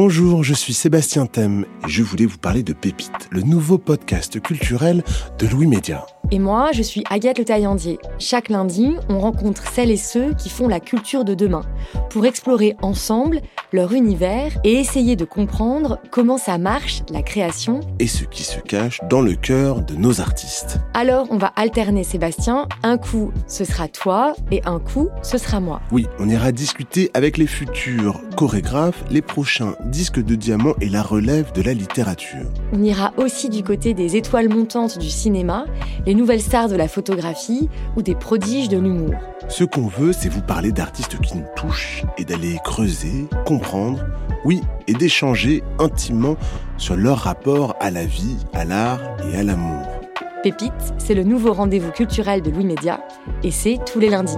Bonjour, je suis Sébastien Thème et je voulais vous parler de Pépite, le nouveau podcast culturel de Louis Média. Et moi, je suis Agathe Le Taillandier. Chaque lundi, on rencontre celles et ceux qui font la culture de demain pour explorer ensemble leur univers et essayer de comprendre comment ça marche, la création. Et ce qui se cache dans le cœur de nos artistes. Alors, on va alterner Sébastien. Un coup, ce sera toi et un coup, ce sera moi. Oui, on ira discuter avec les futurs chorégraphes, les prochains disques de diamant et la relève de la littérature. On ira aussi du côté des étoiles montantes du cinéma, les nouvelles stars de la photographie ou des prodiges de l'humour. Ce qu'on veut, c'est vous parler d'artistes qui nous touchent et d'aller creuser, comprendre, oui, et d'échanger intimement sur leur rapport à la vie, à l'art et à l'amour. Pépite, c'est le nouveau rendez-vous culturel de Louis Média et c'est tous les lundis.